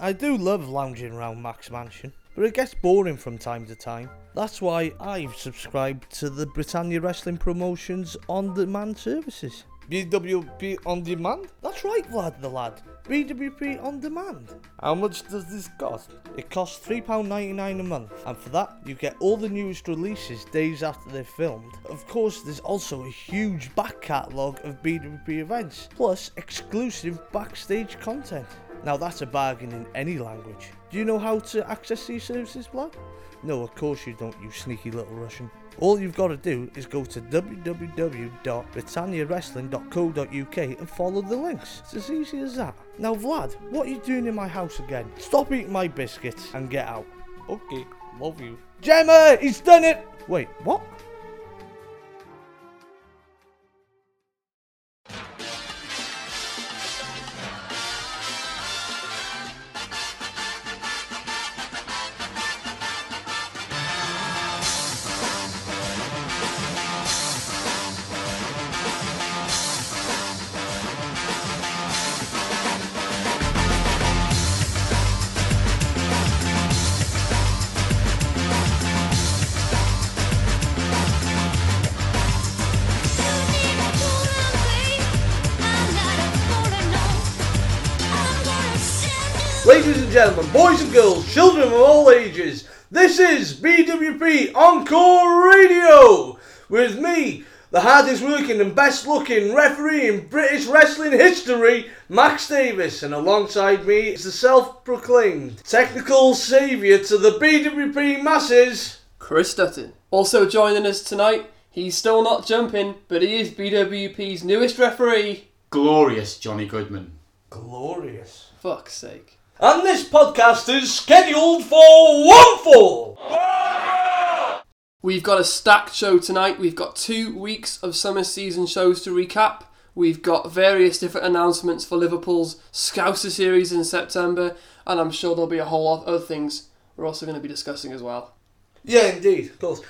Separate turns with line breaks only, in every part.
I do love lounging around Max Mansion, but it gets boring from time to time. That's why I've subscribed to the Britannia Wrestling Promotions on demand services. BWP on demand? That's right, Vlad the lad. BWP on demand. How much does this cost? It costs £3.99 a month, and for that, you get all the newest releases days after they're filmed. Of course, there's also a huge back catalogue of BWP events, plus exclusive backstage content. Now, that's a bargain in any language. Do you know how to access these services, Vlad? No, of course you don't, you sneaky little Russian. All you've got to do is go to www.britanniawrestling.co.uk and follow the links. It's as easy as that. Now, Vlad, what are you doing in my house again? Stop eating my biscuits and get out. Okay, love you. Gemma, he's done it! Wait, what? And gentlemen, boys and girls, children of all ages, this is BWP Encore Radio with me, the hardest working and best looking referee in British wrestling history, Max Davis, and alongside me is the self proclaimed technical saviour to the BWP masses.
Chris Dutton. Also joining us tonight, he's still not jumping, but he is BWP's newest referee.
glorious Johnny Goodman.
Glorious.
Fuck's sake.
And this podcast is scheduled for one fall.
We've got a stacked show tonight. We've got two weeks of summer season shows to recap. We've got various different announcements for Liverpool's Scouser series in September, and I'm sure there'll be a whole lot of other things we're also going to be discussing as well.
Yeah, indeed, of course.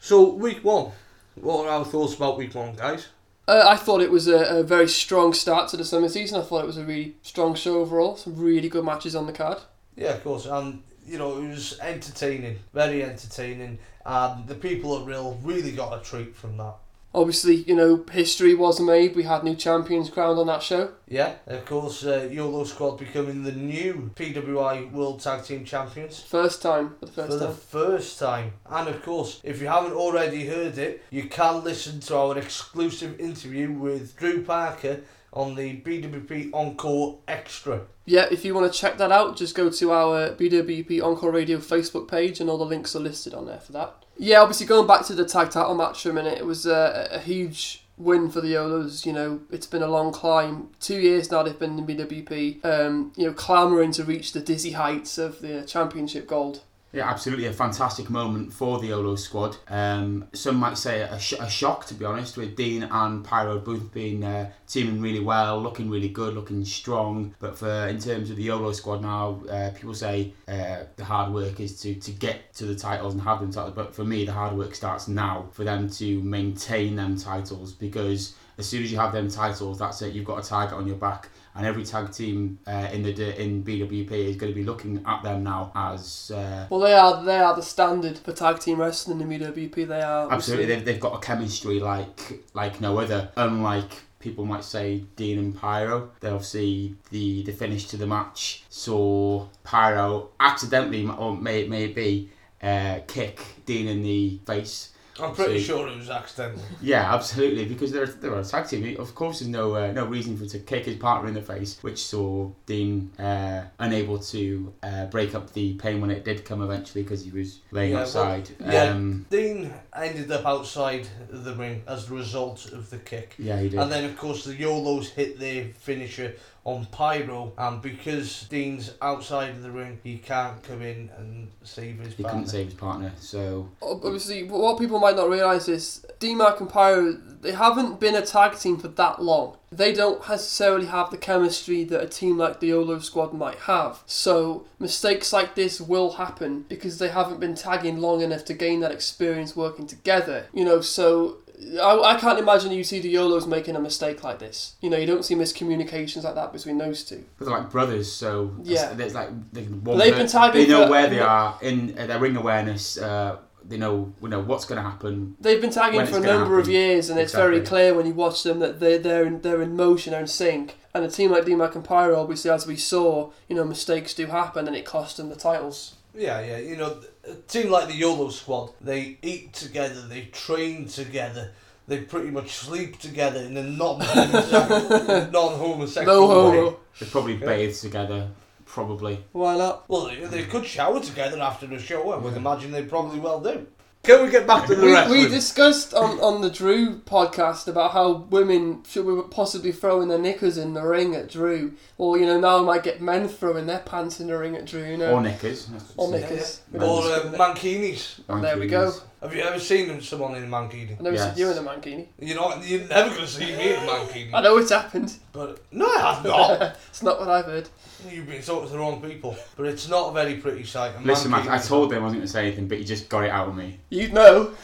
So, week one. What are our thoughts about week one, guys?
Uh, I thought it was a, a very strong start to the summer season. I thought it was a really strong show overall. Some really good matches on the card.
Yeah, of course. And, you know, it was entertaining, very entertaining. And the people at Rhyl really got a treat from that.
Obviously, you know, history was made. We had new champions crowned on that show.
Yeah, of course, uh, YOLO Squad becoming the new PWI World Tag Team Champions.
First time for the first
for the first time. And of course, if you haven't already heard it, you can listen to our exclusive interview with Drew Parker on the BWP Encore Extra.
Yeah, if you want to check that out, just go to our BWP Encore Radio Facebook page, and all the links are listed on there for that. Yeah, obviously going back to the tag title match for a minute, it was a, a huge win for the Yolos. You know, it's been a long climb. Two years now they've been in the BWP. Um, you know, clamouring to reach the dizzy heights of the championship gold.
Yeah, absolutely a fantastic moment for the YOLO squad. Um, some might say a, sh- a shock, to be honest, with Dean and Pyro both being uh, teaming really well, looking really good, looking strong. But for in terms of the YOLO squad now, uh, people say uh, the hard work is to, to get to the titles and have them titles. But for me, the hard work starts now for them to maintain them titles because as soon as you have them titles, that's it. You've got a target on your back, and every tag team uh, in the in BWP is going to be looking at them now as uh,
Well, they are they are the standard for tag team wrestling in the BWP. They are
absolutely. They've, they've got a chemistry like like no other. Unlike people might say Dean and Pyro, they obviously the the finish to the match saw Pyro accidentally or may may it be uh, kick Dean in the face.
I'm pretty sure it was accidental.
Yeah, absolutely, because they're they're a tag team. Of course, there's no uh, no reason for to kick his partner in the face, which saw Dean uh, unable to uh, break up the pain when it did come eventually because he was laying
Yeah, well,
outside.
yeah.
um,
Dean ended up outside the ring as a result of the kick.
yeah, he did.
And then, of course, the YOLOs hit their finisher on Pyro, and because Dean's outside of the ring, he can't come in and save his
he
partner.
couldn't save his partner, so
Obviously, what people might not realise is D-Mac and Pyro, they haven't been a tag team for that long. They don't necessarily have the chemistry that a team like the YOLO squad might have. So, mistakes like this will happen because they haven't been tagging long enough to gain that experience working together. You know, so I, I can't imagine you see the Yolos making a mistake like this. You know, you don't see miscommunications like that between those two.
But they're like brothers, so
Yeah.
there's like they, one
They've
per-
been tagging
They know
for-
where they are in uh, their ring awareness. Uh, they know we know what's going to happen.
They've been tagging for a
it's gonna
number of years, and it's very clear when you watch them that they're they're in, they're in motion, they're in sync. And a team like DMAC and Pyro, obviously, as we saw, you know, mistakes do happen, and it cost them the titles.
Yeah, yeah. You know, a team like the YOLO squad, they eat together, they train together, they pretty much sleep together in a non-homosexual, non-homosexual
No
way.
homo.
They probably bathe together, probably.
Why not?
Well, they, they could shower together after the show. I would imagine they probably well do. Can we get back to the
We,
wrestling?
we discussed on, on the Drew podcast about how women should be possibly throwing their knickers in the ring at Drew, or you know now we might get men throwing their pants in the ring at Drew. You know,
Or knickers.
or
Yeah,
knickers.
yeah.
We don't
Or uh,
discriminate.
mankinis.
There we go.
Have you ever seen them, someone in a mankini?
I never
Yes.
seen you in a mankini.
You're not. You're never going to see me in a mankini.
I know it's happened.
But no, I have not.
it's not what I've heard.
You've been talking to the wrong people. But it's not a very pretty sight. A
Listen, Mac,
mankini-
I told them I wasn't going to say anything, but you just got it out of me.
You know.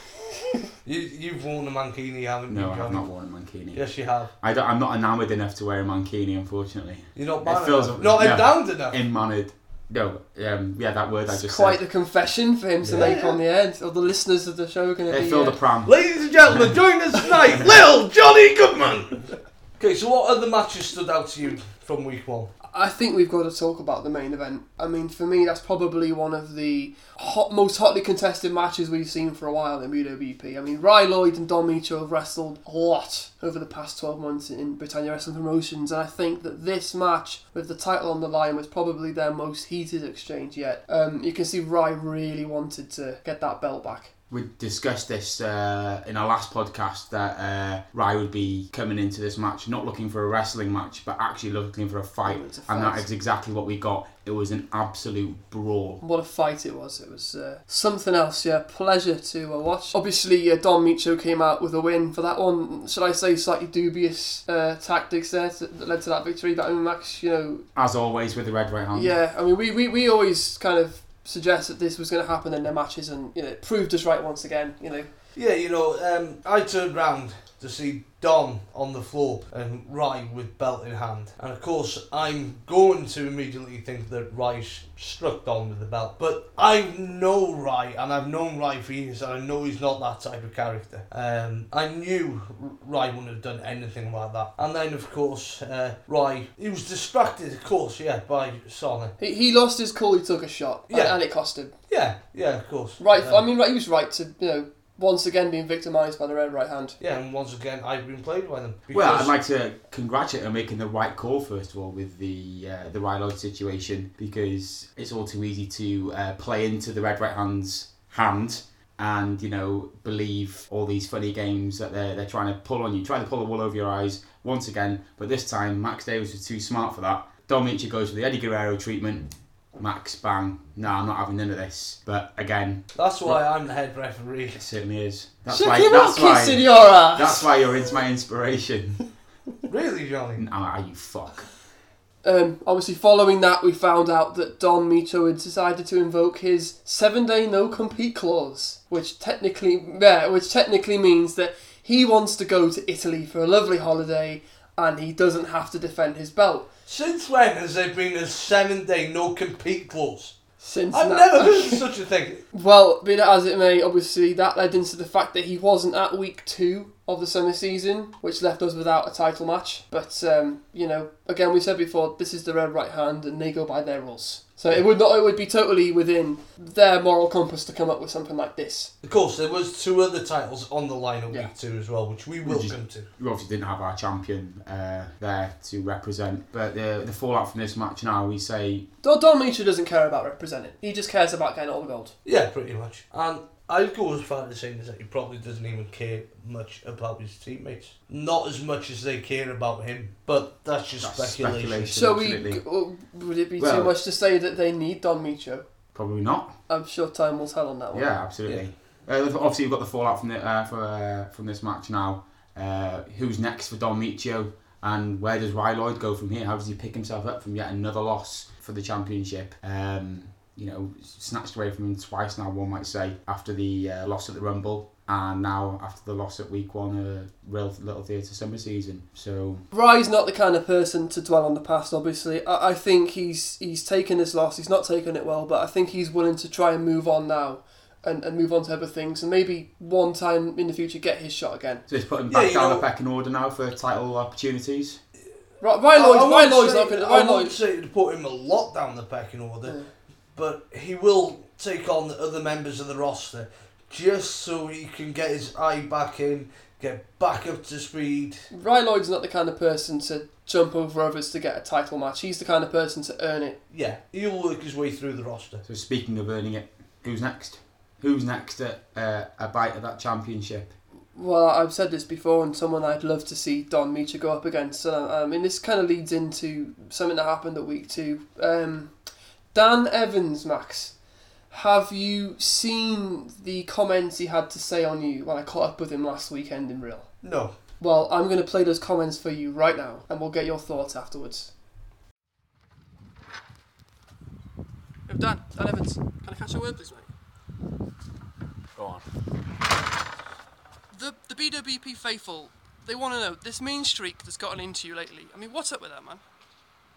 You, you've worn a mankini, haven't you?
No,
I've
not worn a mankini.
Yes, you have.
I don't, I'm not enamoured enough to wear a mankini, unfortunately.
You're not
It
bad
feels-
Not
no.
endowed enough.
In-mannered. No, um, yeah, that word I
It's
just
quite
said.
the confession for him to
Yeah,
make on the end. Or the listeners of the show are going to
They
be.
filled
uh,
the pram.
Ladies and gentlemen, join us tonight, Lil Johnny Goodman. Okay, so what other matches stood out to you from week one?
I think we've got to talk about the main event. I mean, for me, that's probably one of the hot, most hotly contested matches we've seen for a while in BWP. I mean, Ry Lloyd and Don Micho have wrestled a lot over the past 12 months in Britannia Wrestling Promotions, and I think that this match, with the title on the line, was probably their most heated exchange yet. Um, you can see Ry really wanted to get that belt back.
We discussed this uh, in our last podcast that uh, Rai would be coming into this match not looking for a wrestling match, but actually looking for a fight,
a
and
fight.
that is exactly what we got. It was an absolute brawl.
What a fight it was. It was uh, something else, yeah. Pleasure to uh, watch. Obviously, uh, Don Micho came out with a win for that one. Should I say slightly dubious uh, tactics there to, that led to that victory? But I mean, Max, you know,
As always with the red right hand.
yeah, I mean, we, we, we always kind of suggest that this was going to happen in their matches and, you know, it proved us right once again, you know.
Yeah, you know, um, I turned round to see Don on the floor and Rye with belt in hand. And of course, I'm going to immediately think that Rye struck Don with the belt. But I know Rye, and I've known Rye for years, and I know he's not that type of character. Um, I knew Rye wouldn't have done anything like that. And then, of course, uh, Rye, he was distracted, of course, yeah, by Sonic.
He, he lost his cool, he took a shot, and-
Yeah.
and, it cost him.
Yeah, yeah, of course.
Right,
Um,
I mean, right, he was right to, you know, once again being victimised by the red right hand.
Yeah, and once again, I've been played by them.
Well, I'd like to congratulate on making the right call first of all with the uh, the Rai Lloyd situation because it's all too easy to uh, play into the red right hand's hand and you know believe all these funny games that they're they're trying to pull on you, trying to pull the wool over your eyes once again. But this time, Max Davis was too smart for that. Dom Michi goes for the Eddie Guerrero treatment. Max, bang. No, I'm not having none of this. But again,
That's why I'm the head referee.
it certainly is. That's
Check
why.
him
That's
out kissing your ass!
That's why you're into my inspiration.
Really, Johnny?
Ah, you fuck.
Um, obviously, following that, we found out that Don Micho had decided to invoke his seven-day no-compete clause, which technically, yeah, which technically means that he wants to go to Italy for a lovely holiday, and he doesn't have to defend his belt.
Since when has there been a seven day no compete clause?
Since
I've
na-
never heard of such a thing.
Well, be that as it may, obviously that led into the fact that he wasn't at week two of the summer season, which left us without a title match. But um, you know, again, we said before, this is the red right hand, and they go by their rules. So it would not, it would be totally within their moral compass to come up with something like this.
Of course, there was two other titles on the line at
Yeah.
week two as well, which we will
Which is-
come to.
we obviously didn't have our champion uh, there to represent. But the the fallout from this match now, we say
Don, Don Micho doesn't care about representing. He just cares about getting all the gold.
Yeah, pretty much. And I'd go as far as saying is that he probably doesn't even care much about his teammates. Not as much as they care about him, but that's just
That's
speculation.
speculation.
So
Absolutely.
we, would it be
Well-
too much to say that they need Don Micho?
probably not.
I'm sure time will tell on that one.
Yeah, absolutely. Uh, obviously, we've got the fallout from the uh, for, uh, from this match now. Uh, who's next for Don Micho? And where does Ry Lloyd go from here? How does he pick himself up from yet another loss for the championship? Um, you know, snatched away from him twice now, one might say, after the uh, loss at the Rumble. and now after the loss at week one, a Rhyl little theatre summer season. So
Rye's not the kind of person to dwell on the past. Obviously, I, I think he's he's taken this loss. He's not taken it well, but I think he's willing to try and move on now, and, and move on to other things, and maybe one time in the future get his shot again.
so he's putting back
you
down
know-
the pecking order now for title opportunities.
Right, Ryan
I-
Lloyd's,
I
Ryan
wouldn't
Lloyd's
say-
not going to.
I
Ryan
wouldn't say to put him a lot down the pecking order,
Yeah.
But he will take on the other members of the roster just so he can get his eye back in, get back up to speed.
Ryan Lloyd's not the kind of person to jump over others to get a title match. He's the kind of person to earn it.
Yeah, he'll work his way through the roster.
So speaking of earning it, who's next? Who's next at uh, a bite of that championship?
Well, I've said this before, and someone I'd love to see Don Micho go up against. And I I mean, this kind of leads into something that happened at week two. Um, Dan Evans, Max, have you seen the comments he had to say on you when I caught up with him last weekend in Rhyl?
No.
Well, I'm going to play those comments for you right now, and we'll get your thoughts afterwards. Dan, Dan Evans, can I catch a word, please, mate?
Go on.
The the BWP faithful, they want to know this mean streak that's gotten into you lately. I mean, what's up with that, man?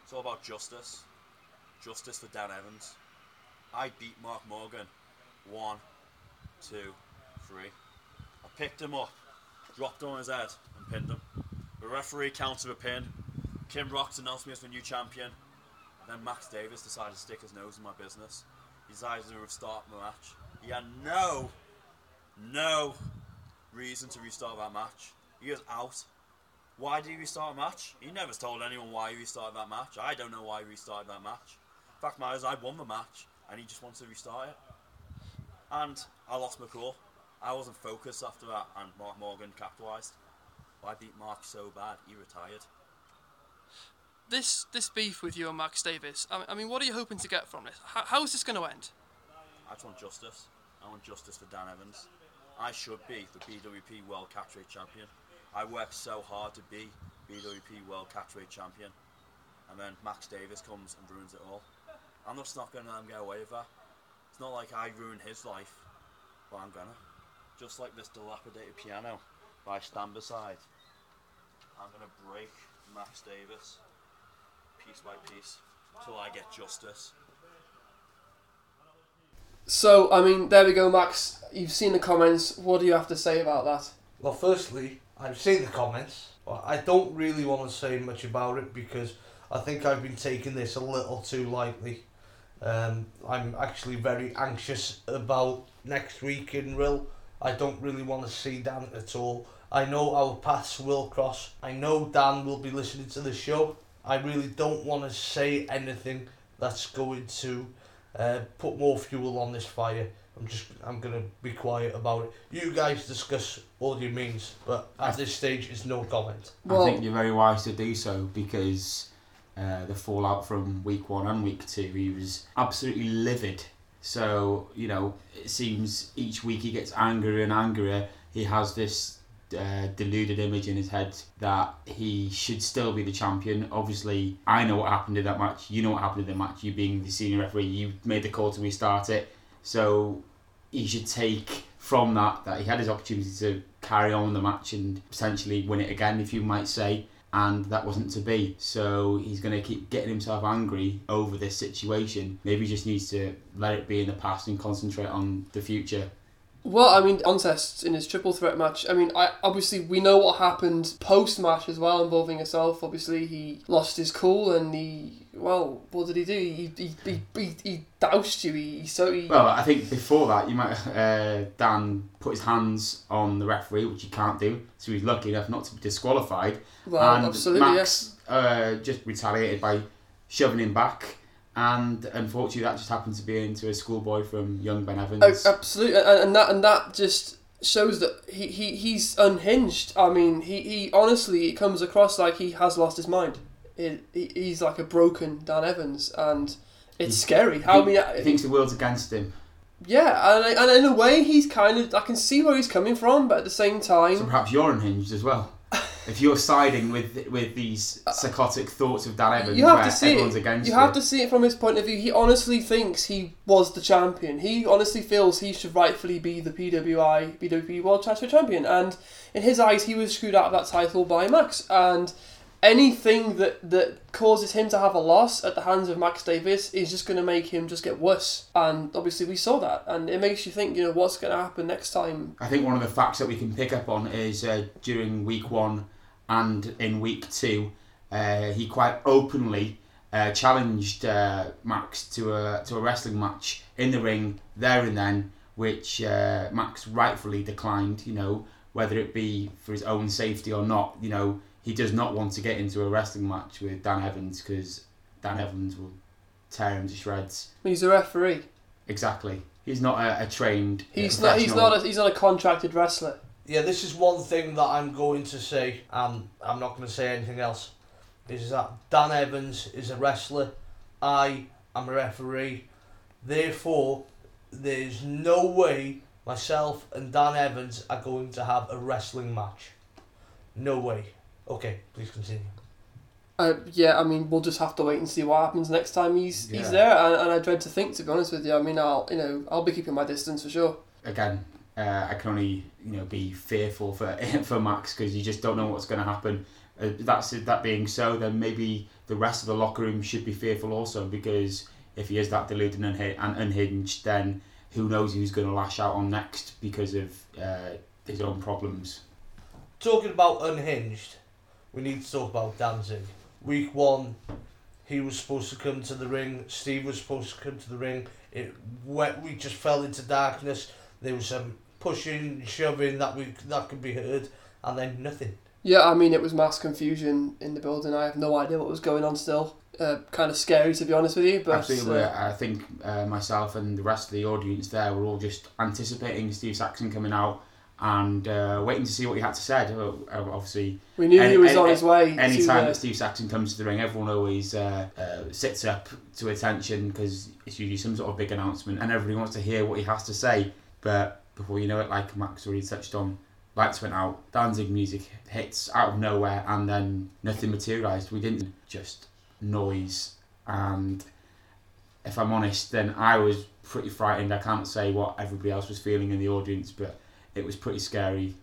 It's all about justice. Justice for Dan Evans. I beat Mark Morgan. One, two, three. I picked him up, dropped him on his head, and pinned him. The referee counted a pin. Kim Rocks announced me as the new champion. Then Max Davis decided to stick his nose in my business. He decided to restart the match. He had no, no reason to restart that match. He was out. Why did he restart a match? He never told anyone why he restarted that match. I don't know why he restarted that match. Fact matters, I won the match, and he just wanted to restart it. And I lost my cool. I wasn't focused after that, and Mark Morgan capitalised. I beat Mark so bad, he retired.
This this beef with you and Max Davis. I, I mean, what are you hoping to get from this? How, how is this going to end?
I just want justice. I want justice for Dan Evans. I should be the BWP World Catchweight Champion. I worked so hard to be BWP World Catchweight Champion. And then Max Davis comes and ruins it all. I'm just not going to let him get away with that. It's not like I ruined his life, but I'm gonna. Just like this dilapidated piano that I stand beside. I'm gonna break Max Davis piece by piece till I get justice.
So, I mean, there we go, Max. You've seen the comments. What do you have to say about that?
Well, firstly, I've seen the comments, I don't really want to say much about it because I think I've been taking this a little too lightly. Um, I'm actually very anxious about next week in Rhyl. I don't really want to see Dan at all. I know our paths will cross. I know Dan will be listening to the show. I really don't want to say anything that's going to uh, put more fuel on this fire. I'm just I'm gonna be quiet about it. You guys discuss all your means, but at this stage, it's no comment.
Well-
I think you're very wise to do so because uh, the fallout from week one and week two, he was absolutely livid. So, you know, it seems each week he gets angrier and angrier. He has this uh, deluded image in his head that he should still be the champion. Obviously, I know what happened in that match. You know what happened in the match. You being the senior referee, you made the call to restart it. So he should take from that that he had his opportunity to carry on the match and potentially win it again, if you might say, and that wasn't to be. So he's going to keep getting himself angry over this situation. Maybe he just needs to let it be in the past and concentrate on the future.
Well, I mean, Ontests in his triple threat match. I mean, I obviously we know what happened post match as well, involving himself. Obviously, he lost his cool and he. Well, what did he do? He he he, he, he doused you. He, he so he.
Well, I think before that, you might uh, Dan put his hands on the referee, which he can't do. So he's lucky enough not to be disqualified.
Well,
and
absolutely,
Max uh, just retaliated by shoving him back. And unfortunately, that just happened to be into a schoolboy from young Ben Evans.
Oh, absolutely, and, and that and that just shows that he, he he's unhinged. I mean, he, he honestly it comes across like he has lost his mind. He, he's like a broken Dan Evans, and it's
He-
scary. How
he,
many?
he thinks the world's against him.
Yeah, and, I- and in a way, he's kind of. I can see where he's coming from, but at the same
So
time,
perhaps you're unhinged as well. If you're siding with with these psychotic thoughts of Dan Evans,
you have
where
to see
everyone's
it.
against
You have
it,
to see it from his point of view. He honestly thinks he was the champion. He honestly feels he should rightfully be the PWI BWP World Transfer Champion, and in his eyes, he was screwed out of that title by Max. And anything that that causes him to have a loss at the hands of Max Davis is just going to make him just get worse. And obviously, we saw that, and it makes you think, you know, what's going to happen next time.
I think one of the facts that we can pick up on is uh, during week one and in week two, uh, he quite openly uh, challenged uh, Max to a to a wrestling match in the ring there and then, which uh, Max rightfully declined. You know, whether it be for his own safety or not, you know, he does not want to get into a wrestling match with Dan Evans because Dan Evans will tear him to shreds.
He's a referee.
Exactly. He's not a, a trained. uh,
He's not. He's not. A, he's not a contracted wrestler.
Yeah, this is one thing that I'm going to say, and I'm not going to say anything else. Is that Dan Evans is a wrestler, I am a referee. Therefore, there's no way myself and Dan Evans are going to have a wrestling match. No way. Okay, please continue.
Uh, yeah, I mean, we'll just have to wait and see what happens next time he's
Yeah.
he's there, and, and I dread to think, to be honest with you. I mean, I'll you know I'll be keeping my distance for sure.
again, uh, I can only you know be fearful for for Max because you just don't know what's going to happen. Uh, that's that being so, then maybe the rest of the locker room should be fearful also because if he is that deluded and, unhi- and unhinged, then who knows who's going to lash out on next because of uh, his own problems.
Talking about unhinged, we need to talk about Danzig. Week one, he was supposed to come to the ring. Steve was supposed to come to the ring. It went, we just fell into darkness. There was some pushing, shoving that we that could be heard, and then nothing.
Yeah, I mean, it was mass confusion in the building. I have no idea what was going on. Still, uh, kind of scary to be honest with you. But
Absolutely,
uh,
I think uh, myself and the rest of the audience there were all just anticipating Steve Saxon coming out and uh, waiting to see what he had to say. Uh, Obviously,
we knew he was
any-
on his way.
anytime
to, uh,
that Steve Saxon comes to the ring, everyone always uh, uh, sits up to attention because it's usually some sort of big announcement, and everybody wants to hear what he has to say. But before you know it, like Max already touched on, lights went out, Danzig music hits out of nowhere, and then nothing materialised. We didn't just noise, and if I'm honest, then I was pretty frightened. I can't say what everybody else was feeling in the audience, but it was pretty scary.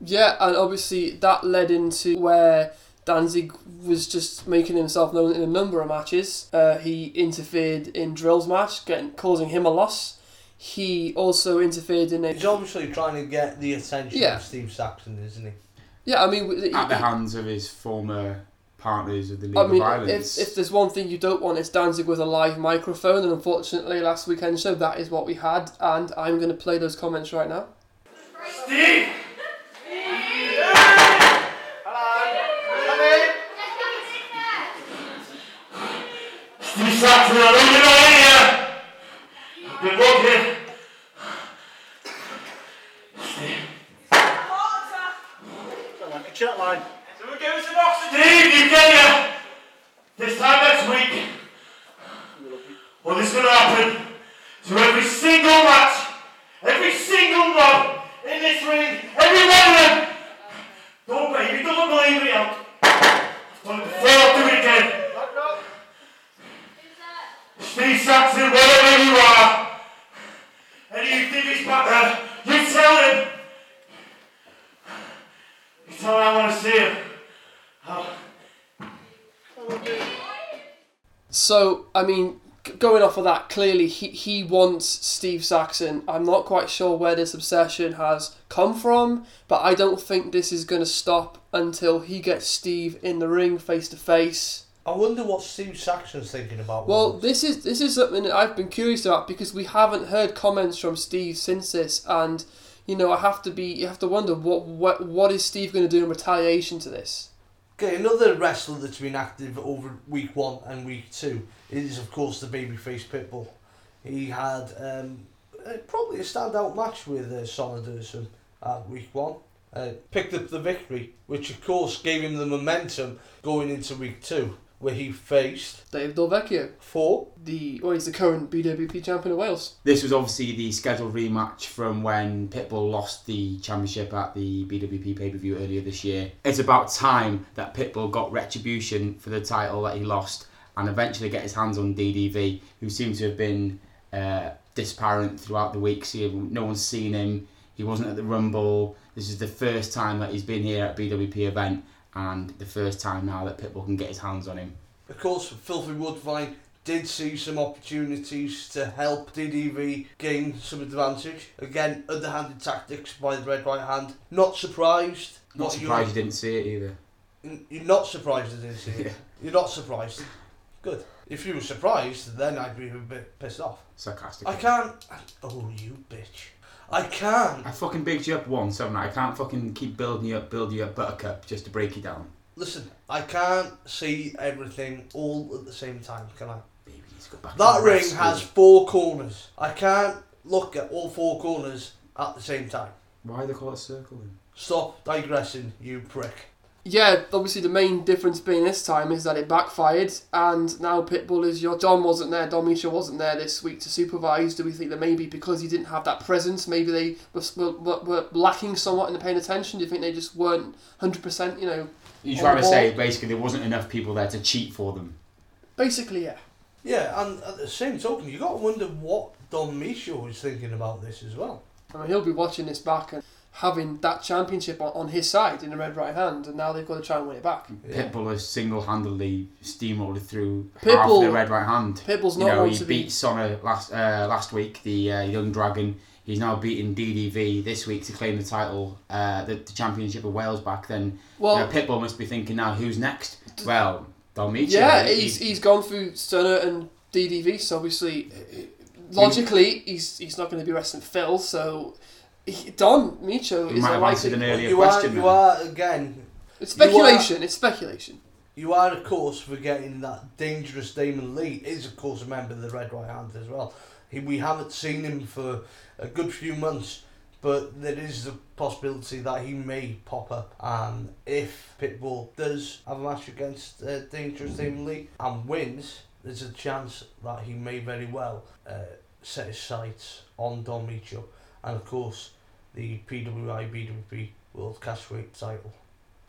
Yeah, and obviously that led into where Danzig was just making himself known in a number of matches. Uh, he interfered in Drill's match, getting causing him a loss. He also interfered in
it.
He's
obviously trying to get the attention
Yeah.
of Steve Saxon, isn't he?
yeah. I mean, w-
At the
he-
hands of his former partners of the League
I mean,
of Violence.
if, if there's one thing you don't want, it's Danzig with a live microphone, and unfortunately, last weekend show that is what we had, and I'm going to play those comments right now.
Steve! Steve Saxon, I don't know Good looking!
Like a chat line.
So we give us some oxygen! Steve, you get ya! This time next week, what is going to happen to every single match, every single one in this ring, every one of them! Don't baby, don't believe me, I'll, I'll do it again. Steve Saxon, wherever you are, he's back there, you tell him. You tell him I want to see him.
So, I mean, going off of that, clearly he, he wants Steve Saxon. I'm not quite sure where this obsession has come from, but I don't think this is going to stop until he gets Steve in the ring face to face.
I wonder what Steve Saxon's thinking about.
Well,
all this.
is this is something that I've been curious about because we haven't heard comments from Steve since this, and you know I have to be you have to wonder what what what is Steve going to do in retaliation to this.
Okay, another wrestler that's been active over week one and week two is, of course, the babyface Pitbull. He had um, uh, probably a standout match with uh, Dursun at week one. Uh, picked up the victory, which of course gave him the momentum going into week two. Where he faced
Dave Delvecchio,
for
the well, he's the current BWP champion of Wales.
This was obviously the scheduled rematch from when Pitbull lost the championship at the BWP pay per view earlier this year. It's about time that Pitbull got retribution for the title that he lost and eventually get his hands on DDV, who seems to have been uh, disparate throughout the weeks. He- No one's seen him. He wasn't at the Rumble. This is the first time that he's been here at a BWP event, and the first time now that Pitbull can get his hands on him.
Of course, Filthy Woodvine did see some opportunities to help DDV gain some advantage. Again, underhanded tactics by the Red Right Hand. Not surprised.
Not
What,
surprised you didn't see it either.
You're, not surprised at this,
Yeah.
You're not surprised. Good. If you were surprised, then I'd be a bit pissed off.
Sarcastic.
I can't. Oh, you bitch. I can't.
I fucking bigged you up once, haven't I? I can't fucking keep building you up, building you up, buttercup, just to break you down.
Listen, I can't see everything all at the same time, can I?
Baby, let's go back.
That
to
ring
rest
has four corners. I can't look at all four corners at the same time.
Why they call it a circle then?
Stop digressing, you prick.
Yeah, obviously the main difference being this time is that it backfired, and now Pitbull is your Don wasn't there, Don Misha wasn't there this week to supervise. Do we think that maybe because he didn't have that presence, maybe they were, were, were lacking somewhat in the paying attention? Do you think they just weren't hundred percent? You know,
You're trying to say basically there wasn't enough people there to cheat for them.
basically, yeah.
Yeah, and at the same token, you got to wonder what Don Micho is thinking about this as well.
I mean, he'll be watching this back and having that championship on, on his side in the red right hand, and now they've got to try and win it back.
Pitbull has single-handedly steamrolled through half
Pitbull-
the red right hand.
Pitbull's not.
You
not
know, he
to
beat
be.
Sonna last uh, last week, the uh, young dragon. He's now beating DDV this week to claim the title, uh, the, the championship of Wales back. Then
Well,
you know, Pitbull must be thinking now, who's next? Well, Dalmicha.
Yeah,
he-
he's he's gone through Stunner and DDV, so obviously, logically, he's he's not going to be wrestling Phil. So he, Don Micho
We
is
might
a
have answered an earlier
you are,
question.
you
there.
are again.
It's
you are-
speculation. It's speculation.
You are, of course, forgetting that dangerous Damon Lee is, of course, a member of the Red Right Hand as well. He, we haven't seen him for a good few months, but there is a possibility that he may pop up. And if Pitbull does have a match against uh, dangerous Damon Lee and wins, there's a chance that he may very well uh, set his sights on Don Micho and, of course, the PWI BWP World Catchweight title.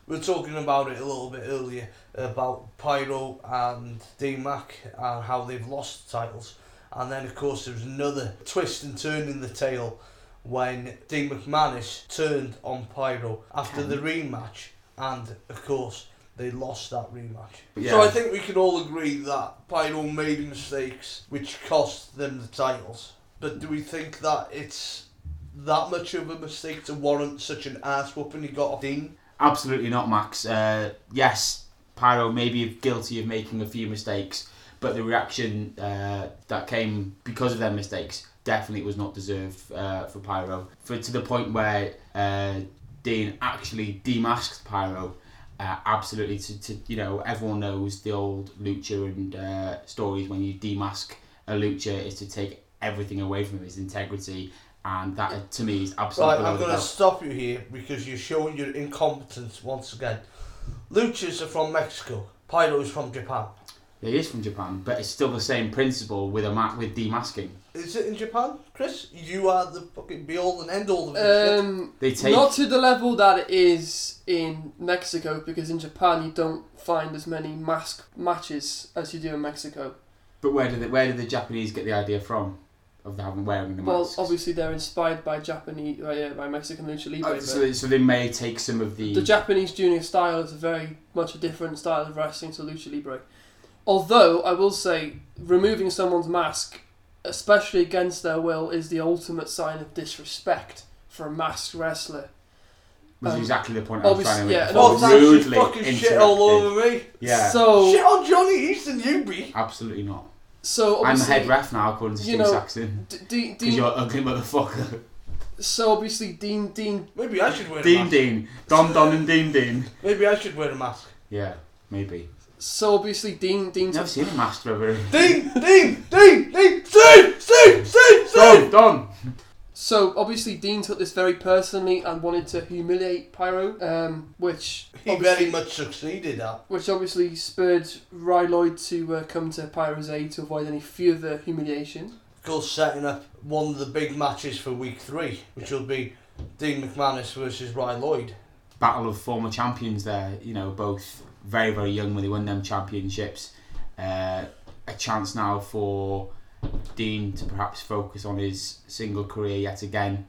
We were talking about it a little bit earlier about Pyro and D-Mac and how they've lost titles. And then, of course, there was another twist and turn in the tale when Dean McManus turned on Pyro after the rematch. And, of course, they lost that rematch.
Yeah.
So I think we can all agree that Pyro made mistakes which cost them the titles. But do we think that it's that much of a mistake to warrant such an ass whooping he got off Dean?
Absolutely not, Max. Uh, yes, Pyro may be guilty of making a few mistakes, but the reaction uh, that came because of their mistakes definitely was not deserved uh, for Pyro. For to the point where uh, Dean actually demasked Pyro. Uh, absolutely, to, to you know, everyone knows the old lucha and uh, stories when you demask a lucha is to take everything away from his integrity, and that to me is absolutely.
Right, I'm going to stop you here because you're showing your incompetence once again. Luchas are from Mexico. Pyro is from Japan.
It is from Japan, but it's still the same principle with a mat with demasking.
Is it in Japan, Chris? You are the fucking be all and end all of this.
Um,
They take
not to the level that it is in Mexico, because in Japan you don't find as many mask matches as you do in Mexico.
But where did the, where did the Japanese get the idea from of having wearing the
Well,
masks?
obviously they're inspired by Japanese, uh, yeah, by Mexican lucha libre.
Uh, so, they- so they may take some of the.
The Japanese junior style is a very much a different style of wrestling to lucha libre. Although I will say, removing someone's mask, especially against their will, is the ultimate sign of disrespect for a masked wrestler.
was
um,
exactly the point I was
obviously-
trying to make.
yeah, and
before.
Oh, thanks,
rudely
fucking shit all over me.
Yeah,
So,
Shit on Johnny Easton, you be.
absolutely not.
So
I'm the head ref now, according to
you
Steve
know,
Saxon.
D- D-
Because
Dean,
you're an ugly motherfucker.
so obviously Dean Dean
Maybe I should wear a
Dean
mask.
Dean. Dean. Don Don and Dean Dean.
Maybe I should wear a mask.
Yeah, maybe.
so obviously Dean Dean
Never seen a master ever.
Dean, Dean, Dean, Dean, Steve, Steve, Steve, Steve.
Don, Don!
So obviously Dean took this very personally and wanted to humiliate Pyro, um, which
He very much succeeded at.
which obviously spurred Ry Lloyd to uh, come to Pyro's aid to avoid any further humiliation.
Of course, setting up one of the big matches for week three, which will be Dean McManus versus Ryan Lloyd.
battle of former champions there. You know, both very very young when they won them championships. Uh, a chance now for Dean to perhaps focus on his single career yet again,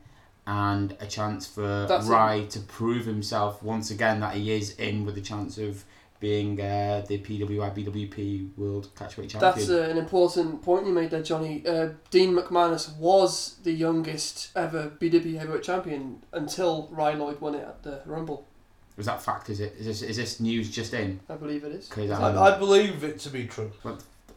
and a chance for
That's it.
To prove himself once again that he is in with a chance of being uh, the PWI BWP World Catchweight Champion.
That's uh, an important point you made there, Johnny. Uh, Dean McManus was the youngest ever BWP heavyweight champion until Ry Lloyd won it at the Rumble.
Was that fact? Is it? Is this, is this news just in?
I believe it is.
Because
I, I believe it to be true.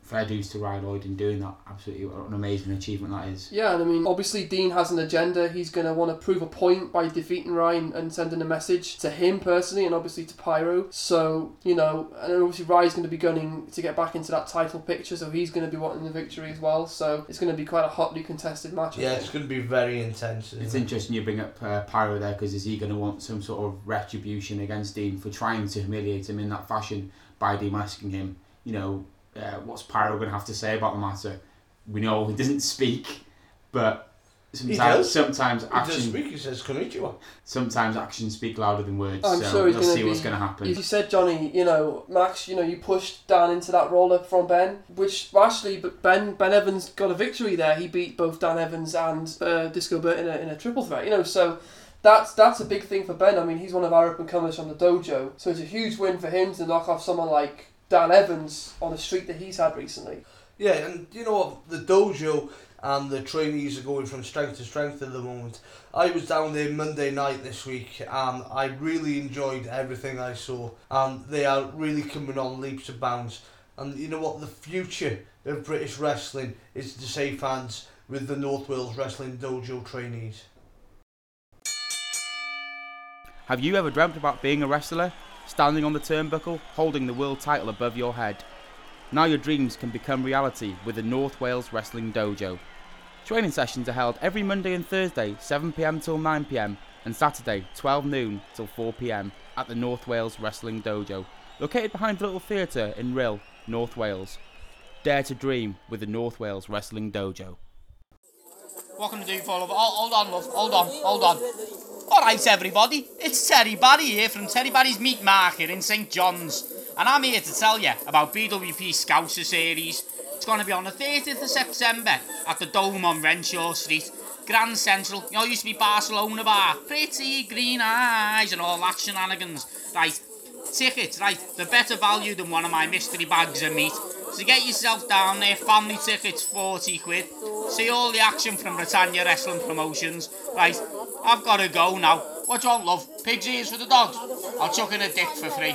Fair dues to Ryan Lloyd in doing that. Absolutely, what an amazing achievement that is.
Yeah, and I mean, obviously Dean has an agenda. He's going to want to prove a point by defeating Ryan and sending a message to him personally, and obviously to Pyro. So you know, and obviously Ryan's going to be gunning to get back into that title picture, so he's going to be wanting the victory as well. So it's going to be quite a hotly contested match. I
Yeah,
think.
it's going to be very intense.
It's
it?
interesting you bring up uh, Pyro there because is he going to want some sort of retribution against Dean for trying to humiliate him in that fashion by demasking him? You know, uh, what's Pyro going to have to say about the matter? We know he doesn't speak, but sometimes
does.
sometimes
He does
action
speak, he says konnichiwa.
sometimes actions speak louder than words.
I'm
so
sure he's
we'll
gonna
see what's going to happen.
You said, Johnny, you know, Max, you know, you pushed Dan into that roll up from Ben, which actually, but Ben Ben Evans got a victory there. He beat both Dan Evans and uh, Disco Burt in a, in a triple threat, you know, so that's that's a big thing for Ben. I mean, he's one of our up and comers from the dojo, so it's a huge win for him to knock off someone like Dan Evans on a streak that he's had recently.
Yeah, and you know what? The dojo and the trainees are going from strength to strength at the moment. I was down there Monday night this week and I really enjoyed everything I saw. And they are really coming on leaps and bounds. And you know what? The future of British wrestling is to safe fans with the North Wales Wrestling Dojo trainees.
Have you ever dreamt about being a wrestler? Standing on the turnbuckle, holding the world title above your head? Now your dreams can become reality with the North Wales Wrestling Dojo. Training sessions are held every Monday and Thursday, 7pm till 9pm, and Saturday, 12 noon till 4pm, at the North Wales Wrestling Dojo, located behind the Little Theatre in Rhyl, North Wales. Dare to dream with the North Wales Wrestling Dojo.
Can I do hold on, love. Hold on, hold on. All right, everybody. It's Terry Barry here from Terry Barry's Meat Market in St John's, and I'm here to tell you about BWP Scouser series. It's going to be on the 30th of September at the Dome on Renshaw Street, Grand Central. You know, used to be Barcelona bar. Pretty green eyes and all that shenanigans. Right, tickets, right, they're better value than one of my mystery bags of meat. So get yourself down there, family tickets 40 quid. See all the action from Britannia Wrestling Promotions. Right, I've got to go now. What do you want, love? Pig's ears for the dogs? I'll chuck in a dick for free.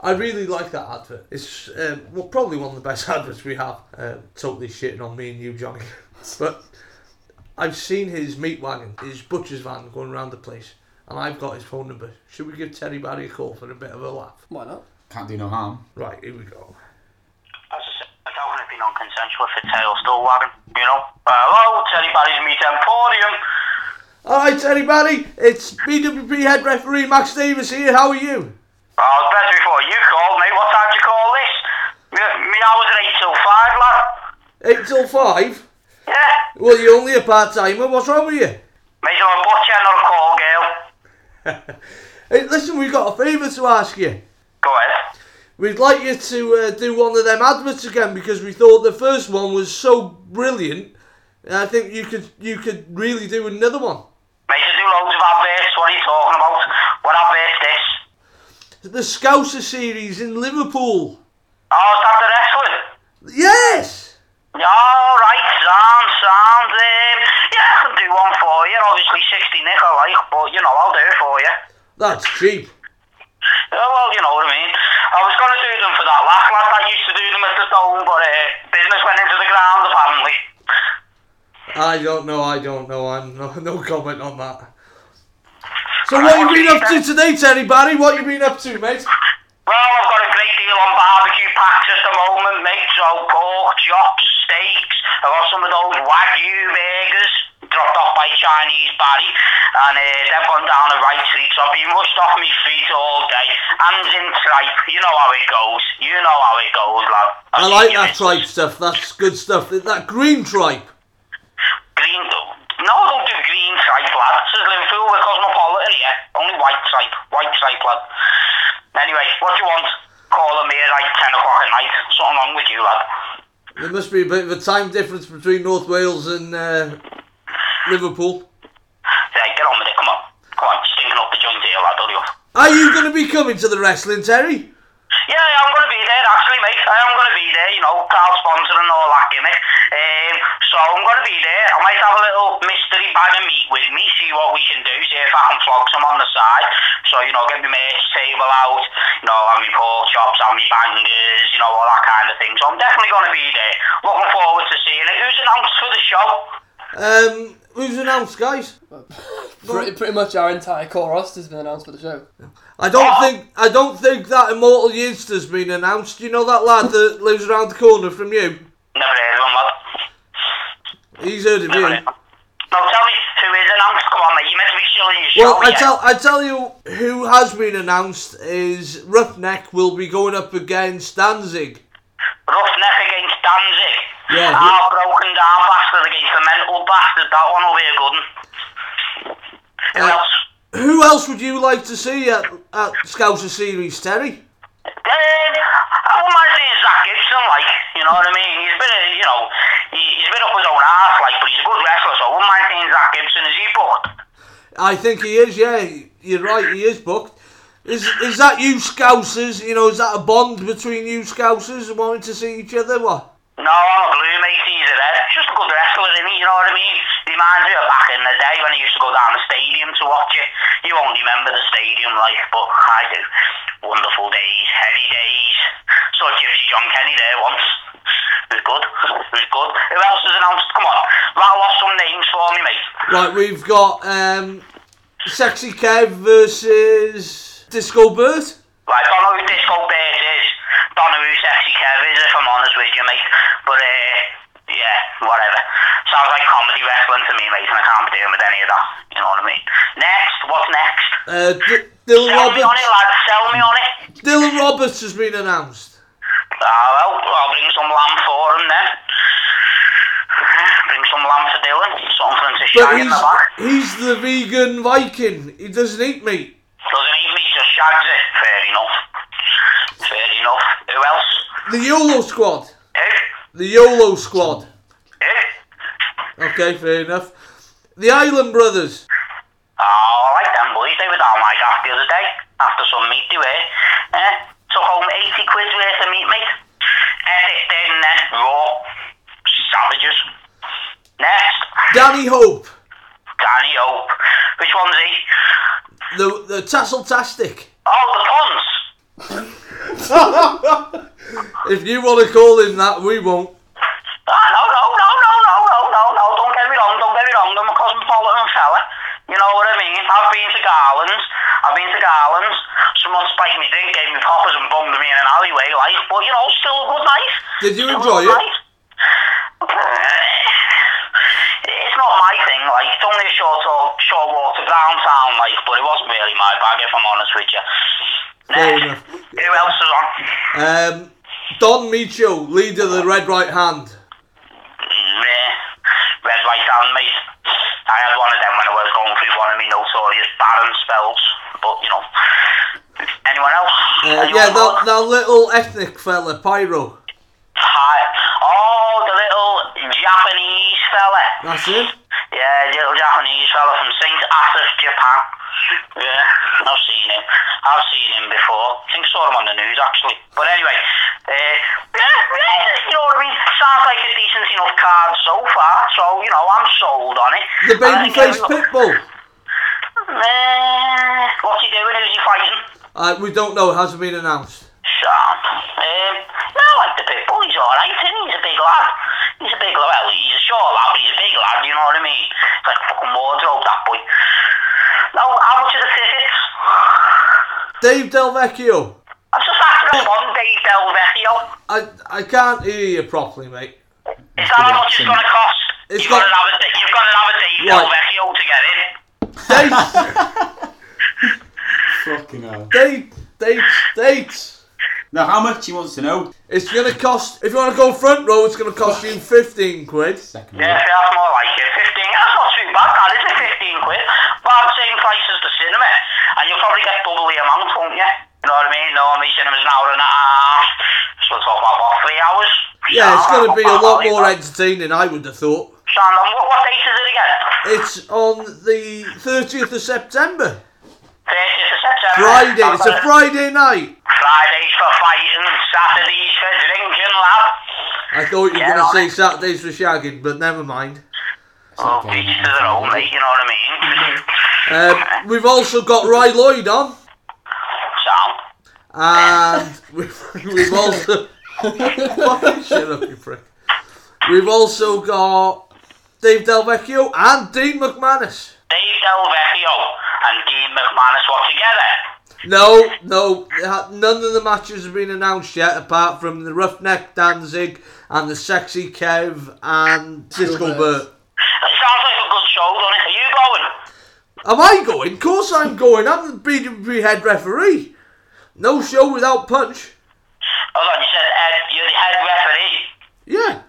I really like that advert. It's um, well, probably one of the best adverts we have. Uh, totally shitting on me and you, Johnny. but I've seen his meat wagon, his butcher's van going around the place, and I've got his phone number. Should we give Terry Barry a call for a bit of a laugh?
Why not?
Can't do no harm.
Right, here we go.
As I said, I don't want to be non-consensual if it's tail still wagging, you know. Uh, hello, Teddy Barry's Meat Emporium.
All right, Terry Barry, it's BWP head referee Max Davis here. How are you?
Oh, it was better before you called, mate. What time did you call this? Me, me hours at 8 till 5, lad.
Eight till five.
Yeah.
Well, you're only a part timer. What's wrong with you?
Mate, I'm a butcher, not a call girl.
Hey, listen, we've got a favour to ask you.
Go ahead.
We'd like you to uh, do one of them adverts again because we thought the first one was so brilliant. I think you could you could really do another one.
Mate, I do loads of adverts. What are you talking about? What advert's this?
The Scouser series in Liverpool.
Oh, is that the wrestling?
Yes.
All right, sound, sound. I can do one for you. Obviously, 60 nick I like, but, you know, I'll do it for you.
That's cheap.
Yeah, well, you know what I mean. I was going to do them for that last lad that used to do them at the dome, but uh, business went into the ground apparently.
I don't know. I don't know. I'm no, no comment on that. So what have you been up to today, Terry Barry? What have you been up to, mate?
Well, I've got a great deal on barbecue packs at the moment, mate. So pork, chops, steaks. I got some of those Wagyu burgers dropped off by Chinese Barry, and uh, they've gone down the right street. So I've been rushed off my feet all day. Hands in tripe. You know how it goes. You know how it goes, lad.
I
I've
like that tripe stuff. That's good stuff. That green tripe.
Green. No, I don't do green tripe, lad. This is Liverpool. We're cosmopolitan here. Only white tripe. White tripe, lad. Anyway, what do you want? Calling me at like 10 o'clock at night. Something wrong with you, lad.
There must be a bit of a time difference between North Wales and uh, Liverpool.
Hey, get on with it. Come on. Come on. Stinking up the joint here, lad. Hurry up.
Are you going to be coming to the wrestling, Terry?
Yeah, I'm going to be there actually, mate. I am going to be there, you know, crowd sponsor and all that gimmick. Um, so I'm going to be there. I might have a little mystery bag of meat with me, see what we can do, see if I can flog some on the side. So, you know, get my merch table out, you know, have my pork chops, have my bangers, you know, all that kind of thing. So I'm definitely going to be there. Looking forward to seeing it. Who's announced for the show?
Um, who's announced, guys?
Pretty, pretty much our entire core roster has been announced for the show.
I don't think I don't think that Immortal Yinster's been announced. You know that lad that lives around the corner from you?
Never heard of him, lad.
He's heard of
Never heard
you.
of him. No, tell me who is announced. Come on, mate. You meant to be silly your show.
Well, I
yeah?
tell I tell you who has been announced is Roughneck will be going up against Danzig.
Roughneck against Danzig.
Yeah.
Our broken down bastard against the mental bastard. That one will be a good one. Who
Uh,
else?
Who else would you like to see at, at Scouser Series, Terry?
Uh, I wouldn't mind seeing Zach Gibson, like, you know what I mean? He's a bit, of, you know, he, he's a bit up his own arse, like, but he's a good wrestler, so I wouldn't mind seeing Zach Gibson. Is he booked?
I think he is. Yeah, you're right. He is booked. Is is that you Scousers? You know, is that a bond between you Scousers wanting to see each other? What?
No, I'm a blue mate, he's a red. Just a good wrestler, isn't he? You know what I mean? Reminds me of back in the day when I used to go down the stadium to watch it. You won't remember the stadium, like, but I do. Wonderful days, heady days. Saw Gypsy John Kenny there once. It was good. It was good. Who else is announced? Come on. Rattle off some names for me, mate.
Right, we've got um, Sexy Kev versus Disco Bert.
Right, don't know who Disco Bears is. Don't know who Sexy Kev is, if I'm honest with you, mate. But, uh, yeah, whatever. Sounds like comedy wrestling to me, mate, and I can't be doing with any of that. You know what I mean? Next, what's next?
Uh, D- Dylan
Sell me on it,
Roberts.
lad. Sell me on it.
Dylan Roberts has been announced.
Ah, well, I'll bring some lamb for him then. Bring some lamb for Dylan. Something to shag in the back.
he's the vegan Viking. He doesn't eat meat.
Doesn't eat meat, just shags it. Fair enough. Fair enough. Who else?
The YOLO Squad.
Who?
The YOLO Squad.
Who?
Okay, fair enough. The Island Brothers.
Oh, I like them boys. They were down my gaff the other day. After some meat they were. Eh? Took home 80 quid worth of meat, mate. Ate it then then. Raw. Savages. Next.
Danny Hope.
Danny Hope. Which one's he?
The the Tasseltastic.
Oh, the puns.
If you want to call him that, we won't.
Ah, no, no, no, no, no, no, no, no. Don't get me wrong. Don't get me wrong. I'm a cosmopolitan fella. You know what I mean? I've been to Garland's. I've been to Garland's. Someone spiked me drink, gave me poppers and bummed me in an alleyway, like. But, you know, still a good night.
Did you
Still
enjoy it?
night. It's not my thing, like. It's only a short, short walk to downtown, like. But it wasn't really my bag, if I'm honest with you.
Fair
Next.
enough.
Who else is on?
Um, Don Micho, leader of the Red Right Hand.
Yeah, red right hand, mate. I had one of them when I was going through one of my notorious barren spells. But, you know, anyone else?
Uh, yeah, that, that little ethnic fella, Pyro.
Hi. Oh, the little Japanese fella.
That's it.
Yeah, the little Japanese fella from St. Athos, Japan. Yeah, I've seen him. I've seen him before. I think I saw him on the news, actually. But anyway, uh, you know what I mean? Sounds like a decent enough card so far. So, you know, I'm sold on it.
The
And I think
babyface Pitbull.
Uh, what's he doing? Who's he fighting?
Uh, we don't know. It hasn't been announced.
Sound. Um, no, I like the Pitbull. He's alright, isn't? He's a big lad. He's a big lad. Well, he's a short lad, but he's a big lad, you know what I mean? It's like fucking wardrobe, that boy. Now, how much are the tickets?
Dave Delvecchio.
I'm just after a one Dave Del
I I can't hear you properly, mate.
Is that how much it's going to cost?
It's
you've, got
got-
to a, you've got to have a Dave
Right.
Del Vecchio to get in.
Dates,
Fucking hell.
date, dates, dates.
Now, how much he wants to know?
It's gonna cost. If you want to go front row, it's gonna cost you fifteen quid.
Second
Yeah,
row.
see, that's more like it. 15, that's not too bad, that is it? 15 quid. About the same price as the cinema. And you'll probably get double the amount, won't you? You know what I mean? Normally cinema's an hour and a half. So we'll talk about, what, three hours?
Yeah, it's gonna be a lot more
like that.
entertaining. I would have thought.
Sound what, what date is it again?
It's on the thirtieth of September,
30th of September.
Friday. It's a Friday night.
Fridays for fighting, Saturdays for drinking, lad.
I thought you were
Yeah,
gonna
no.
say Saturdays for shagging, but never mind.
Oh,
Okay,
each to their own, mate, you know what I mean?
Um, we've also got Ry Lloyd on,
Sound.
and we've, we've also fucking shut up, you prick. We've also got Dave Delvecchio and Dean McManus.
Dave Del Vecchio and Dean McManus were together.
No, no, none of the matches have been announced yet, apart from the Roughneck Danzig and the Sexy Kev and Disco
Bert.
Burt.
It sounds like a good show, doesn't it? Are you going?
Am I going? Of course I'm going. I'm the BWP head referee. No show without punch.
Hold on, you said Ed, you're the head referee.
Yeah.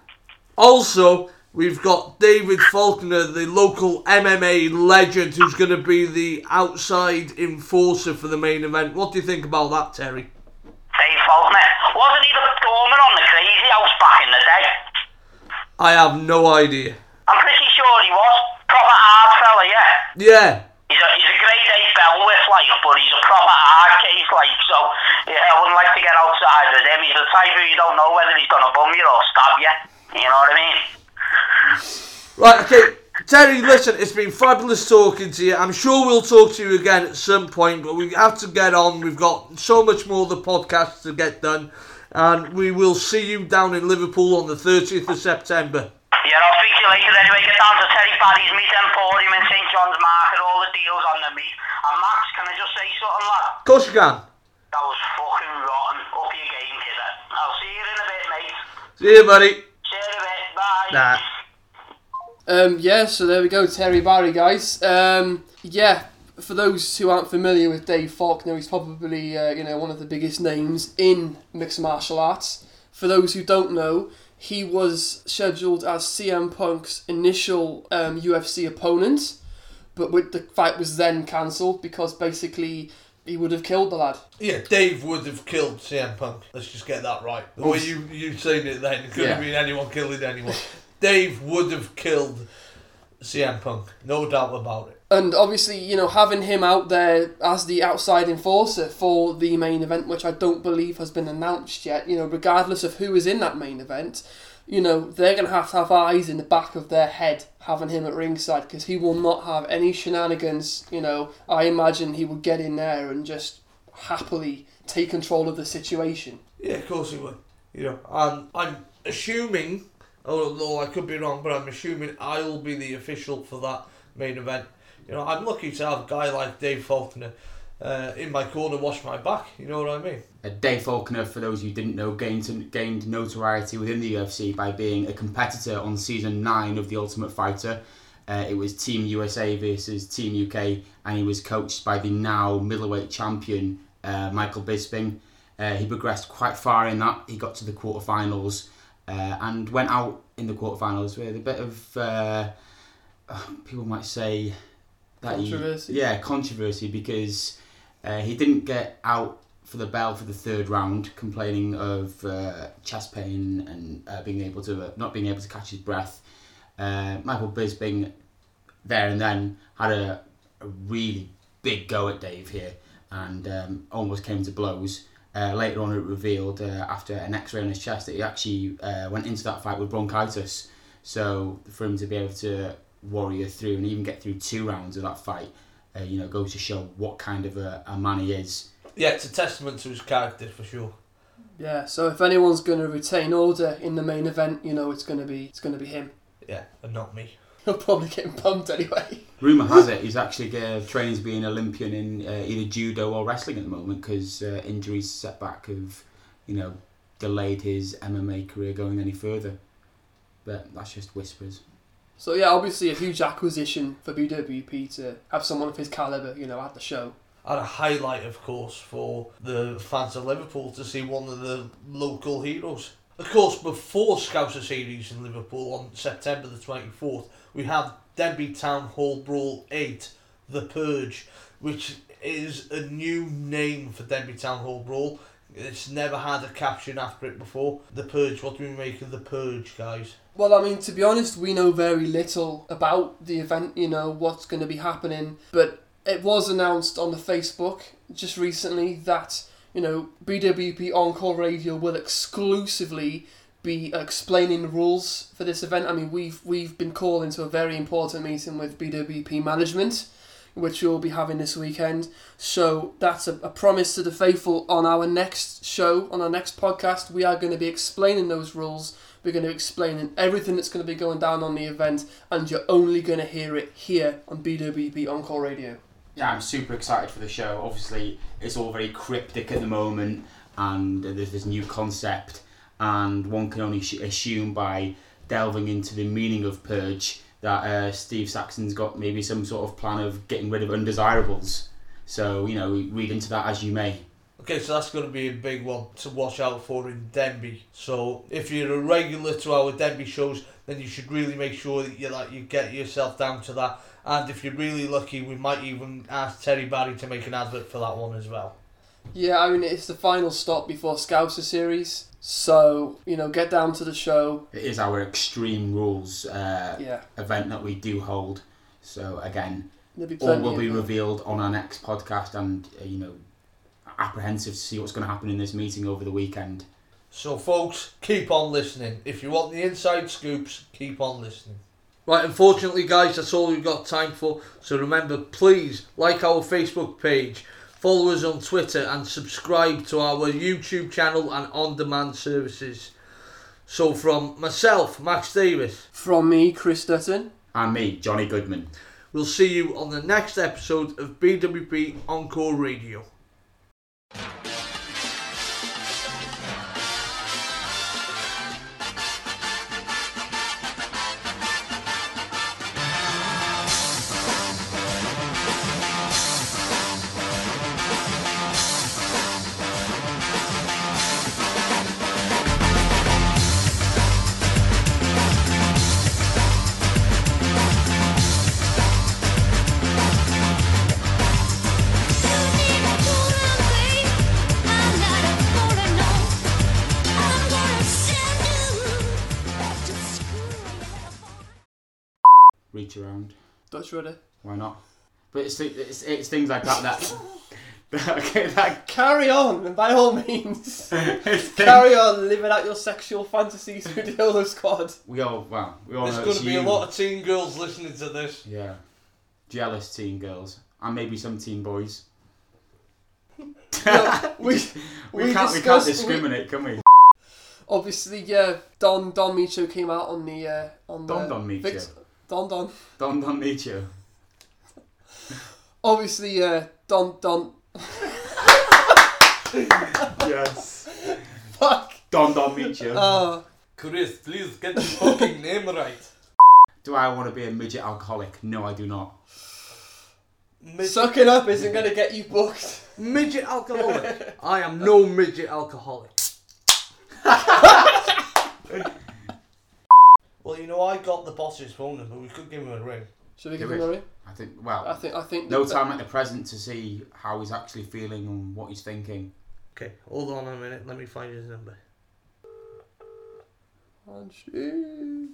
Also, we've got David Faulkner, the local MMA legend, who's going to be the outside enforcer for the main event. What do you think about that, Terry?
Dave Faulkner. Wasn't he the doorman on the Crazy House back in the day?
I have no idea.
I'm pretty sure he was. Proper hard fella, yeah.
Yeah.
He's a, he's a grade A bell with, like, but he's a proper hard case, like, so, yeah, I wouldn't like to get outside with him. He's the type who you don't know whether he's gonna bum you or stab you. You know what I mean?
Right, okay. Terry, listen, it's been fabulous talking to you. I'm sure we'll talk to you again at some point, but we have to get on. We've got so much more of the podcast to get done. And we will see you down in Liverpool on the 30th of September.
Yeah, I'll speak to you later anyway. Get down to Terry Barry's Meat Emporium in St John's Market. All the deals on the meat. And Max, can I just say something, lad?
Of course you can.
That was fucking rotten. Up your game, kidder. I'll see you in a bit, mate.
See you, buddy.
Bit. Bye.
Nah.
Um, yeah, so there we go, Terry Barry, guys. Um, yeah, for those who aren't familiar with Dave Faulkner, he's probably uh, you know one of the biggest names in mixed martial arts. For those who don't know, he was scheduled as CM Punk's initial um, UFC opponent, but with the fight was then cancelled because basically he would have killed the lad.
Yeah, Dave would have killed CM Punk. Let's just get that right. The way you you seen it then, it could have been anyone killing anyone. Dave would have killed CM Punk, no doubt about it.
And obviously, you know, having him out there as the outside enforcer for the main event, which I don't believe has been announced yet, you know, regardless of who is in that main event, you know, they're going to have to have eyes in the back of their head having him at ringside because he will not have any shenanigans. You know, I imagine he would get in there and just happily take control of the situation.
Yeah, of course he would. You know, and I'm assuming, although I could be wrong, but I'm assuming I'll be the official for that main event. You know, I'm lucky to have a guy like Dave Faulkner uh, in my corner, wash my back. You know what I mean?
Uh, Dave Faulkner, for those who didn't know, gained gained notoriety within the UFC by being a competitor on season nine of The Ultimate Fighter. Uh, it was Team USA versus Team UK, and he was coached by the now middleweight champion uh, Michael Bisping. Uh, he progressed quite far in that. He got to the quarterfinals uh, and went out in the quarterfinals with a bit of uh, people might say that he- yeah, controversy because uh, he didn't get out for the bell for the third round, complaining of uh, chest pain and uh, being able to uh, not being able to catch his breath. Uh, Michael Bisping there and then had a, a really big go at Dave here and um, almost came to blows. Uh, later on, it revealed uh, after an X-ray on his chest that he actually uh, went into that fight with bronchitis. So for him to be able to warrior through and even get through two rounds of that fight, uh, you know, goes to show what kind of a, a man he is.
Yeah, it's a testament to his character for sure.
Yeah, so if anyone's going to retain order in the main event, you know, it's going to be it's going to be him.
Yeah, and not me.
He'll probably get pumped anyway.
Rumor has it he's actually uh, training to be an Olympian in uh, either judo or wrestling at the moment because uh, injuries setback have, you know, delayed his MMA career going any further. But that's just whispers.
So yeah, obviously a huge acquisition for BWP to have someone of his caliber, you know, at the show.
And a highlight, of course, for the fans of Liverpool to see one of the local heroes. Of course, before Scouser Series in Liverpool on September the 24th, we have Denbigh Town Hall Brawl 8, The Purge, which is a new name for Denbigh Town Hall Brawl. It's never had a caption after it before. The Purge, what do we make of The Purge, guys?
Well, I mean, to be honest, we know very little about the event, you know, what's going to be happening, but it was announced on the Facebook just recently that, you know, BWP Encore Radio will exclusively be explaining the rules for this event. I mean, we've we've been called into a very important meeting with BWP management, which we'll be having this weekend. So that's a, a promise to the faithful on our next show, on our next podcast. We are going to be explaining those rules. We're going to explain everything that's going to be going down on the event, and you're only going to hear it here on BWP Encore Radio.
Yeah, I'm super excited for the show. Obviously, it's all very cryptic at the moment, and there's this new concept, and one can only assume by delving into the meaning of purge that uh, Steve Saxon's got maybe some sort of plan of getting rid of undesirables. So you know, read into that as you may.
Okay, so that's going to be a big one to watch out for in Denbigh. So if you're a regular to our Denbigh shows, then you should really make sure that you like you get yourself down to that. And if you're really lucky, we might even ask Terry Barry to make an advert for that one as well.
Yeah, I mean, it's the final stop before Scouser series. So, you know, get down to the show.
It is our Extreme Rules uh,
Yeah,
event that we do hold. So again,
there'll be
all will be revealed on our next podcast, and uh, you know, apprehensive to see what's going to happen in this meeting over the weekend.
So, folks, keep on listening. If you want the inside scoops, keep on listening. Right, unfortunately, guys, that's all we've got time for. So remember, please like our Facebook page, follow us on Twitter, and subscribe to our YouTube channel and on demand services. So, from myself, Max Davies,
From me, Chris Dutton.
And me, Johnny Goodman.
we'll see you on the next episode of BWP Encore Radio.
Around.
Dutch Rudder.
Why not? But it's, it's, it's things like that that. okay, that.
Carry on, and by all means,
it's things-
carry on living out your sexual fantasies with the Dildo Squad.
we all, well, we all
There's
know
going
it's
to be a
you.
lot of teen girls listening to this.
Yeah. Jealous teen girls. And maybe some teen boys.
No, we,
We,
we
can't, we can't
discussed- we-
discriminate, can we?
obviously, yeah, Don Don Micho came out on the uh, on
Don
the
Don Micho.
Vic- Don Don.
Don Don Micho.
Obviously, uh, Don Don.
Yes.
Fuck.
Don Don Micho.
Uh,
Chris, please get the fucking name right.
do I want to be a midget alcoholic? No, I do not.
Mid-
sucking up isn't gonna get you booked.
midget alcoholic. I am no midget alcoholic. well, you know, I got the boss's phone number. We could give him a ring.
Should we
Do
give him
it.
a ring?
I think, well,
I think I think
no
that-
time like the present to see how he's actually feeling and what he's thinking.
Okay, hold on a minute. Let me find his number.
And shoot.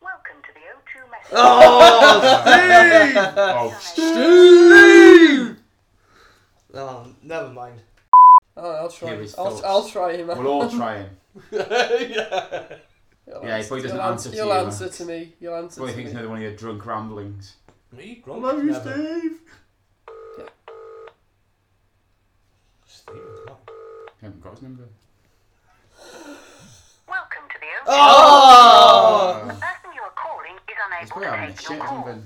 Welcome to the O2 message.
Oh,
Oh,
Steve! Oh, never mind.
Oh, I'll try.
Here is
I'll. I'll try him.
we'll all try him.
Yeah.
He'll
Yeah, he probably doesn't
he'll
answer to
He'll
you,
answer to me. He'll answer
Probably
to
thinks
me.
another one of your drunk ramblings.
Me? Drunk?
Hello,
Never.
Steve.
Steve, no.
I haven't got his number.
Welcome to the O2.
Oh! Ah!
The person you are calling is
He's
unable
probably having a
to
shit
take your call.
something.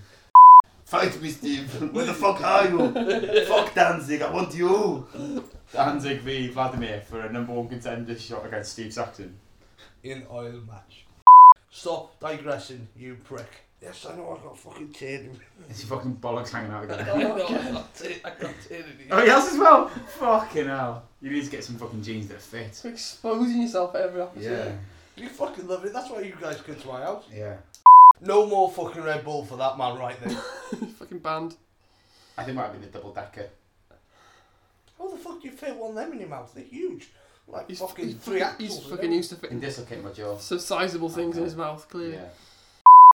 Fight me, Steve. Where the fuck are you? fuck Danzig, I want you.
Danzig v Vladimir for a number one contender shot against Steve Saxon.
in oil match. Stop digressing, you prick. Yes, I know I got fucking teared.
Is your fucking bollocks hanging out again?
Oh, I got teared. I got teared in
oh, he has as well. Fucking hell! You need to get some fucking jeans that fit.
You're exposing yourself at every
Yeah.
You fucking love it. That's why you guys come to my house.
yeah.
No more fucking Red Bull for that man right there.
fucking banned.
I think it might be the double decker.
How the fuck do you fit one of them in your mouth? They're huge. Like
He's
fucking
he's
three
fucking,
axles.
he's fucking used to
Can
fitting
dislocate my jaw.
So sizable things in his mouth, clearly.
Yeah.